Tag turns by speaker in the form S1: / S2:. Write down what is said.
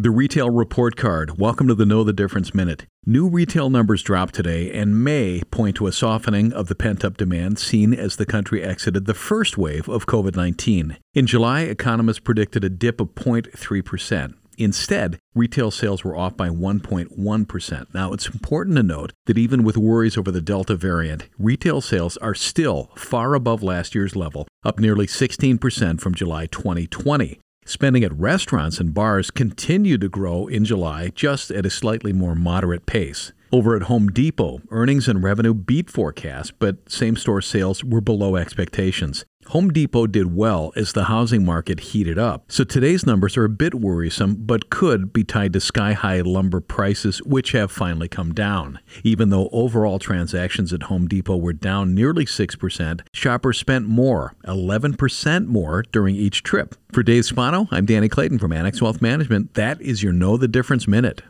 S1: The Retail Report Card. Welcome to the Know the Difference Minute. New retail numbers dropped today and may point to a softening of the pent up demand seen as the country exited the first wave of COVID 19. In July, economists predicted a dip of 0.3%. Instead, retail sales were off by 1.1%. Now, it's important to note that even with worries over the Delta variant, retail sales are still far above last year's level, up nearly 16% from July 2020. Spending at restaurants and bars continued to grow in July, just at a slightly more moderate pace. Over at Home Depot, earnings and revenue beat forecasts, but same store sales were below expectations. Home Depot did well as the housing market heated up. So today's numbers are a bit worrisome, but could be tied to sky high lumber prices, which have finally come down. Even though overall transactions at Home Depot were down nearly 6%, shoppers spent more, 11% more during each trip. For Dave Spano, I'm Danny Clayton from Annex Wealth Management. That is your Know the Difference Minute.